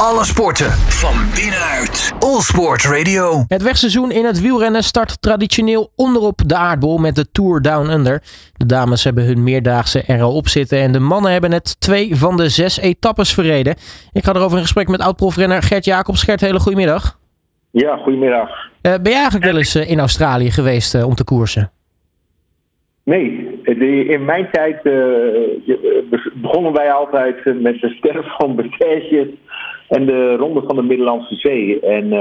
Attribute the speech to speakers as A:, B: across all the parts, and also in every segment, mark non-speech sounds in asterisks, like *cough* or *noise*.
A: Alle sporten van binnenuit. All Sport Radio.
B: Het wegseizoen in het wielrennen start traditioneel onderop de aardbol met de Tour Down Under. De dames hebben hun meerdaagse er al op zitten en de mannen hebben net twee van de zes etappes verreden. Ik ga erover in gesprek met oud-profrenner Gert Jacobs. Gert, hele goedemiddag.
C: Ja, goedemiddag.
B: Uh, ben je eigenlijk wel eens uh, in Australië geweest uh, om te koersen?
C: Nee, in mijn tijd begonnen wij altijd met de sterf *laughs* van Bethesjes en de Ronde van de Middellandse Zee. En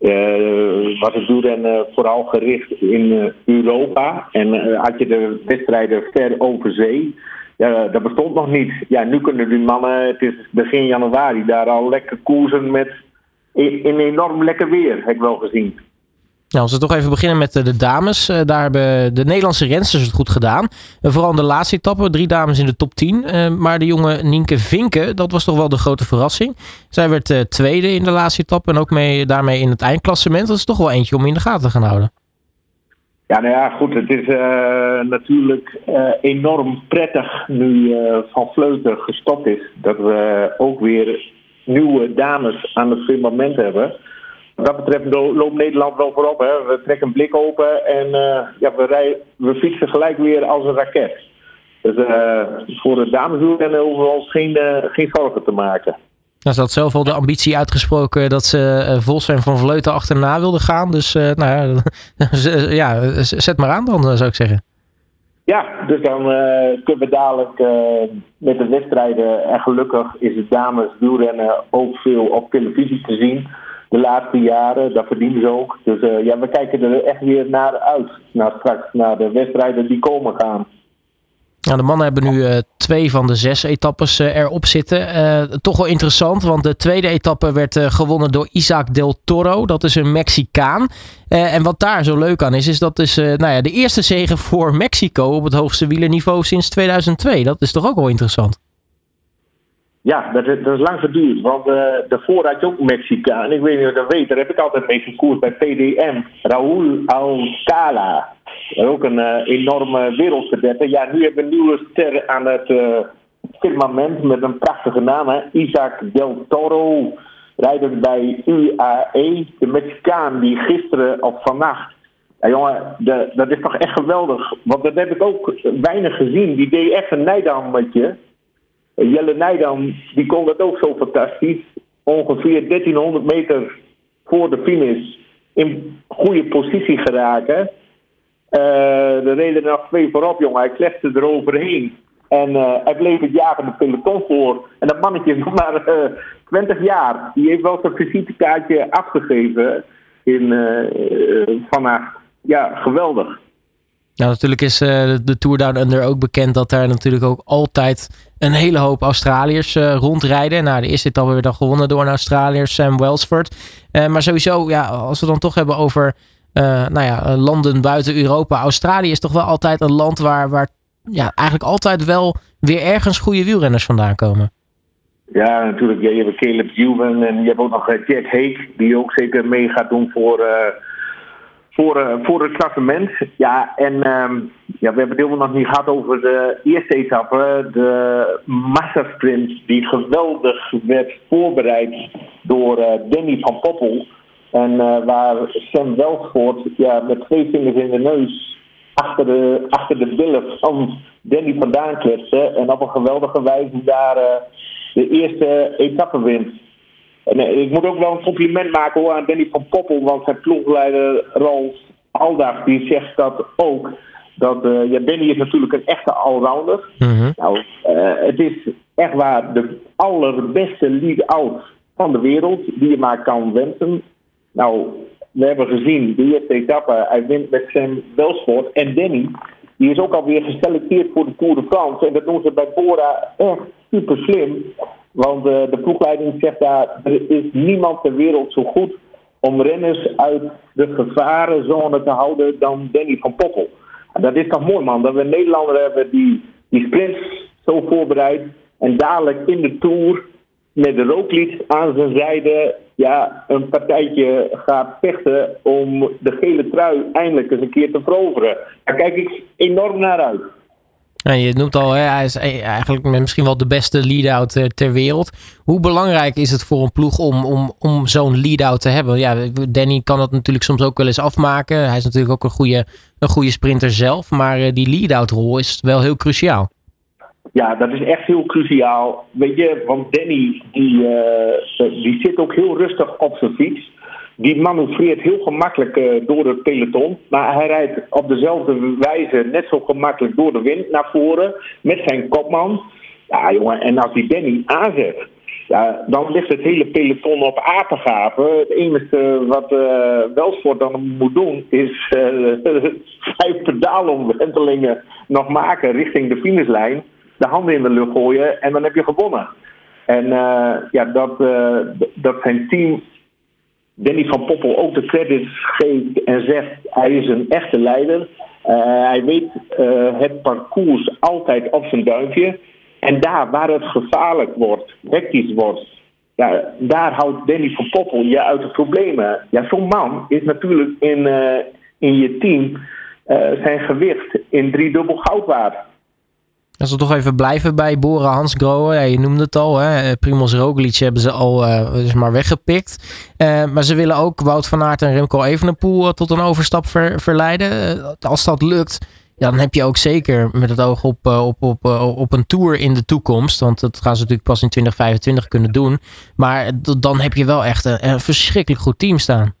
C: uh, was het wielrennen vooral gericht in Europa. En had je de wedstrijden ver over zee. Dat bestond nog niet. Ja, nu kunnen die mannen, het is begin januari, daar al lekker koersen met in enorm lekker weer, heb ik wel gezien.
B: Nou, als we toch even beginnen met de dames. Daar hebben de Nederlandse rensters het goed gedaan. Vooral in de laatste etappe, drie dames in de top 10. Maar de jonge Nienke Vinken, dat was toch wel de grote verrassing. Zij werd tweede in de laatste etappe en ook mee, daarmee in het eindklassement. Dat is toch wel eentje om in de gaten te gaan houden.
C: Ja, nou ja, goed. Het is natuurlijk enorm prettig nu Van Vleuten gestopt is. Dat we ook weer nieuwe dames aan het firmament hebben. Wat dat betreft loopt Nederland wel voorop. Hè. We trekken een blik open en ja, we, rij, we fietsen gelijk weer als een raket. Dus voor de dames hoeven we ons geen, geen zorgen te maken.
B: Nou, ze had zelf al de ambitie uitgesproken dat ze uh, Vos en Van Vleuten achterna wilde gaan. Dus uh, nou ja, *laughs* zet maar aan dan, zou ik zeggen.
C: Ja, dus dan uh, kunnen we dadelijk met de wedstrijden. En gelukkig is het dames wielrennen ook veel op televisie te zien. De laatste jaren, dat verdienen ze ook. Dus ja, we kijken er echt weer naar uit. Naar straks, naar de wedstrijden die komen gaan.
B: Nou, de mannen hebben nu uh, twee van de zes etappes uh, erop zitten. Toch wel interessant, want de tweede etappe werd gewonnen door Isaac del Toro. Dat is een Mexicaan. en wat daar zo leuk aan is, is dat is nou ja, de eerste zege voor Mexico op het hoogste wielerniveau sinds 2002. Dat is toch ook wel interessant?
C: Ja, dat dat is lang geduurd. Want daarvoor had je ook Mexicaan. Ik weet niet of je dat weet. Daar heb ik altijd mee gekoerd bij PDM. Raúl Alcala. Ook een uh, enorme wereldverdette. Ja, nu hebben we een nieuwe ster aan het uh, firmament met een prachtige naam. Hè? Isaac Del Toro, rijder bij UAE. De Mexicaan die gisteren of vannacht. Ja, jongen, dat is toch echt geweldig. Want dat heb ik ook weinig gezien. Die deed echt een Nijdam met je. Jelle Nijdam, die kon dat ook zo fantastisch. Ongeveer 1300 meter voor de finish in goede positie geraken. Uh, er reden er nog twee voorop, jongen. Hij kletste eroverheen. En uh, hij bleef het jagende peloton voor. En dat mannetje is *laughs* nog maar uh, 20 jaar. Die heeft wel zijn visitekaartje afgegeven in, vannacht. Ja, geweldig.
B: Nou, natuurlijk is de Tour Down Under ook bekend dat daar natuurlijk ook altijd een hele hoop Australiërs rondrijden. Nou, de eerste etappe werd dan gewonnen door een Australiër, Sam Welsford. maar sowieso, ja, als we dan toch hebben over uh, nou ja, landen buiten Europa. Australië is toch wel altijd een land waar, waar ja, eigenlijk altijd wel weer ergens goede wielrenners vandaan komen.
C: Ja, natuurlijk. Je hebt Caleb Ewan en je hebt ook nog eh, Jack Hake, die ook zeker mee gaat doen voor, voor, uh, voor het klassement. Ja, en um, ja, we hebben het helemaal nog niet gehad over de eerste etappe, de massasprint, die geweldig werd voorbereid door Danny van Poppel. En uh, waar Sam Welsford ja, met twee vingers in de neus achter de, achter de billen van Danny vandaan kletste. En op een geweldige wijze daar de eerste etappe wint. En uh, ik moet ook wel een compliment maken hoor, aan Danny van Poppel. Want zijn ploegleider Ralf Aldag die zegt dat ook. Dat, ja, Danny is natuurlijk een echte allrounder. Mm -hmm. Nou, het is echt waar de allerbeste lead-out van de wereld die je maar kan wensen. Nou, we hebben gezien, de eerste etappe, hij wint met Sam Welsford. En Danny, die is ook alweer geselecteerd voor de Tour de France. En dat doen ze bij Bora echt super slim. Want uh, de ploegleiding zegt daar, er is niemand ter wereld zo goed om renners uit de gevarenzone te houden dan Danny van Poppel. En dat is toch mooi man, dat we een Nederlander hebben die die sprints zo voorbereidt. En dadelijk in de Tour met de rooklied aan zijn zijde ja, een partijtje gaat vechten om de gele trui eindelijk eens een keer te veroveren. Daar kijk ik enorm naar uit.
B: Ja, je noemt al, hij is e- eigenlijk misschien wel de beste lead-out eh, ter wereld. Hoe belangrijk is het voor een ploeg om, om, om zo'n lead-out te hebben? Ja, Danny kan dat natuurlijk soms ook wel eens afmaken. Hij is natuurlijk ook een goede, een goede sprinter zelf. Maar eh, die lead-out rol is wel heel cruciaal.
C: Ja, dat is echt heel cruciaal. Weet je, want Danny die, eh, die zit ook heel rustig op zijn fiets. Die manoeuvreert heel gemakkelijk uh, door het peloton. Maar hij rijdt op dezelfde wijze net zo gemakkelijk door de wind naar voren. Met zijn kopman. Ja, jongen, en als die Danny aanzet. Ja, dan ligt het hele peloton op apengaven. Het enige wat uh, Welsford dan moet doen is uh, *laughs* vijf pedaalomwentelingen nog maken richting de finishlijn. De handen in de lucht gooien en dan heb je gewonnen. En ja, dat, dat zijn team Danny van Poppel ook de credits geeft en zegt hij is een echte leider. Uh, hij weet uh, het parcours altijd op zijn duimpje. En daar waar het gevaarlijk wordt, hectisch wordt, daar houdt Danny van Poppel je uit de problemen. Ja, zo'n man is natuurlijk in, uh, in je team zijn gewicht in driedubbel goud waard.
B: Als we toch even blijven bij Bora Hansgrohe. Ja, je noemde het al. Hè? Primoz Roglic hebben ze al uh, maar weggepikt. Uh, maar ze willen ook Wout van Aert en Remco Evenepoel tot een overstap ver, verleiden. als dat lukt, ja, dan heb je ook zeker met het oog op, op, op, op een tour in de toekomst. Want dat gaan ze natuurlijk pas in 2025 kunnen doen. Maar dan heb je wel echt een verschrikkelijk goed team staan.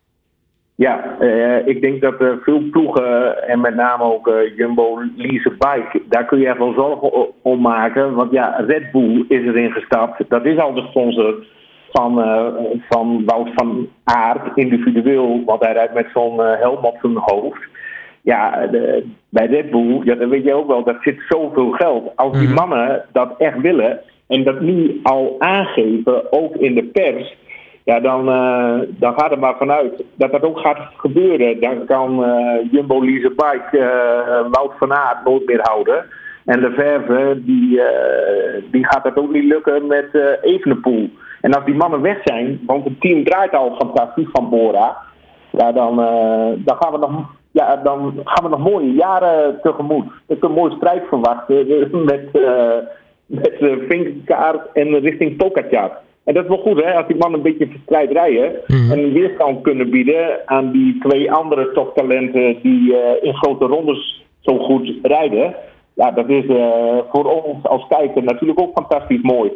C: Ja, uh, ik denk dat uh, veel ploegen en met name ook uh, Jumbo Lease Bike, daar kun je echt wel zorgen om maken. Want ja, Red Bull is erin gestapt. Dat is al de sponsor van, van Wout van Aert, individueel, want hij rijdt met zo'n helm op zijn hoofd. Ja, de, bij Red Bull, ja, dat weet je ook wel, dat zit zoveel geld. Als die mannen dat echt willen en dat nu al aangeven, ook in de pers ja, dan, uh, dan gaat er maar vanuit dat dat ook gaat gebeuren. Dan kan uh, Jumbo Lease Bike uh, Wout van Aert nooit meer houden. En de Verve, die, die gaat dat ook niet lukken met Evenepoel. En als die mannen weg zijn, want het team draait al fantastisch van Bora. Ja, dan, dan, gaan we nog, ja, dan gaan we nog mooie jaren tegemoet. Ik een mooie strijd verwachten *laughs* met, met Vinkenkaart en richting Pogacar. En dat is wel goed, hè, als die mannen een beetje verspreid rijden.
B: Mhm.
C: En een weerstand kunnen bieden aan die twee andere toptalenten die uh, in grote rondes zo goed rijden. Ja, dat is uh, voor ons als kijker natuurlijk ook fantastisch mooi.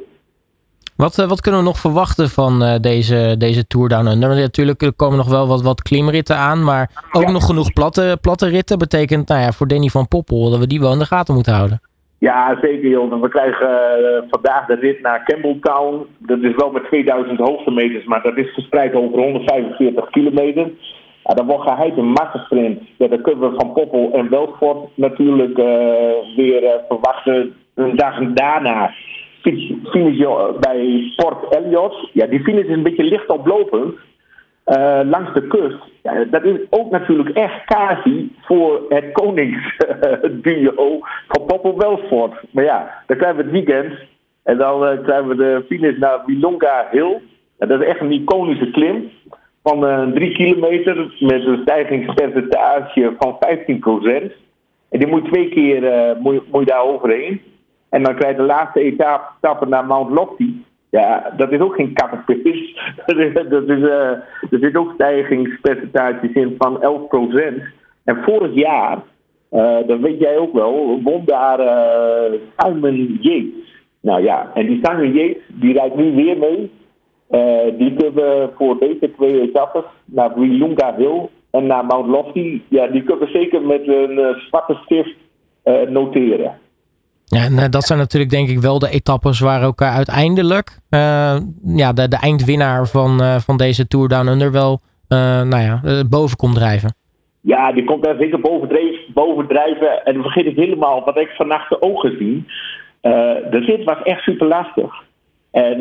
B: Wat, uh, wat kunnen we nog verwachten van deze, deze Tour Down Under? Natuurlijk er komen nog wel wat, wat klimritten aan, maar ook ja. nog genoeg platte, platte ritten. Betekent nou ja, voor Danny van Poppel dat we die wel in de gaten moeten houden.
C: Ja, zeker Jon. We krijgen uh, vandaag de rit naar Campbelltown. Dat is wel met 2000 hoogtemeters, maar dat is verspreid over 145 kilometer. Dan wordt geheid een massasprint. Ja, dan kunnen we van Poppel en Welfort natuurlijk uh, weer uh, verwachten. Een dag daarna finish bij Port Elliot. Ja, die finish is een beetje licht oplopend. Uh, langs de kust. Ja, dat is ook natuurlijk echt casie voor het koningsduo van Poppel Welsford. Maar ja, dan krijgen we het weekend. En dan uh, krijgen we de finish naar Wilonga Hill. Ja, dat is echt een iconische klim. Van uh, drie kilometer met een stijgingspercentage van 15%. En die moet twee keer moet, moet daar overheen. En dan krijg je de laatste etappe naar Mount Lofty. Ja, dat is ook geen kattenpis. *laughs* dat is, dat is, uh, er zit ook stijgingspercentages in van 11%. En vorig jaar, uh, dat weet jij ook wel, won daar uh, Simon Yates. Nou ja, en die Simon Yates, die rijdt nu weer mee. die kunnen voor deze twee etappes naar Wilunga Hill en naar Mount Lofty. Ja, die kunnen zeker met een zwarte stift noteren.
B: Ja, en dat zijn natuurlijk denk ik wel de etappes waar ook uiteindelijk uh, ja, de, de eindwinnaar van, uh, van deze Tour Down Under wel uh, nou ja, boven komt drijven.
C: Ja, die komt daar zeker boven, drijven. En vergeet ik helemaal wat ik vannacht de ogen gezien. de rit was echt super lastig. En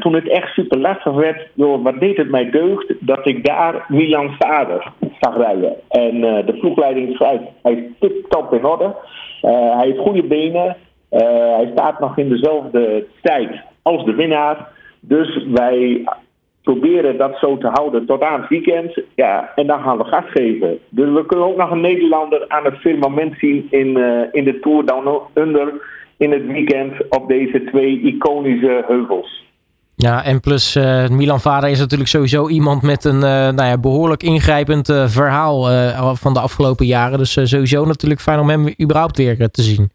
C: toen het echt super lastig werd, joh, wat deed het mij deugd dat ik daar Milan Vader zag rijden. En de ploegleiding schrijft, hij is tip-top in orde. hij heeft goede benen. Uh, hij staat nog in dezelfde tijd als de winnaar. Dus wij proberen dat zo te houden tot aan het weekend. Ja, en dan gaan we gas geven. Dus we kunnen ook nog een Nederlander aan het firmament zien in, uh, in de Tour Down Under in het weekend op deze twee iconische heuvels.
B: Ja, en plus uh, Milan Vader is natuurlijk sowieso iemand met een nou ja, behoorlijk ingrijpend verhaal van de afgelopen jaren. Dus sowieso natuurlijk fijn om hem überhaupt weer te zien.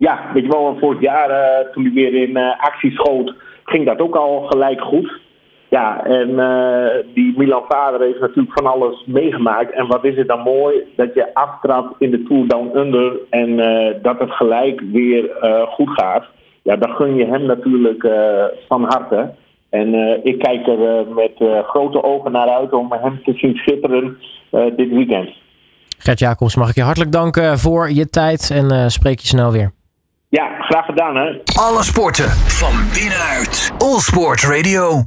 C: Ja, weet je wel, vorig jaar toen hij weer in actie schoot, ging dat ook al gelijk goed. Ja, en die Milan Vader heeft natuurlijk van alles meegemaakt. En wat is het dan mooi dat je aftrapt in de Tour Down Under en dat het gelijk weer goed gaat ja, dan gun je hem natuurlijk uh, van harte. En uh, ik kijk er uh, met grote ogen naar uit om hem te zien schitteren dit weekend.
B: Gert Jacobs, mag ik je hartelijk danken voor je tijd en spreek je snel weer.
C: Ja, graag gedaan hè.
A: Alle sporten van binnenuit. All Sport Radio.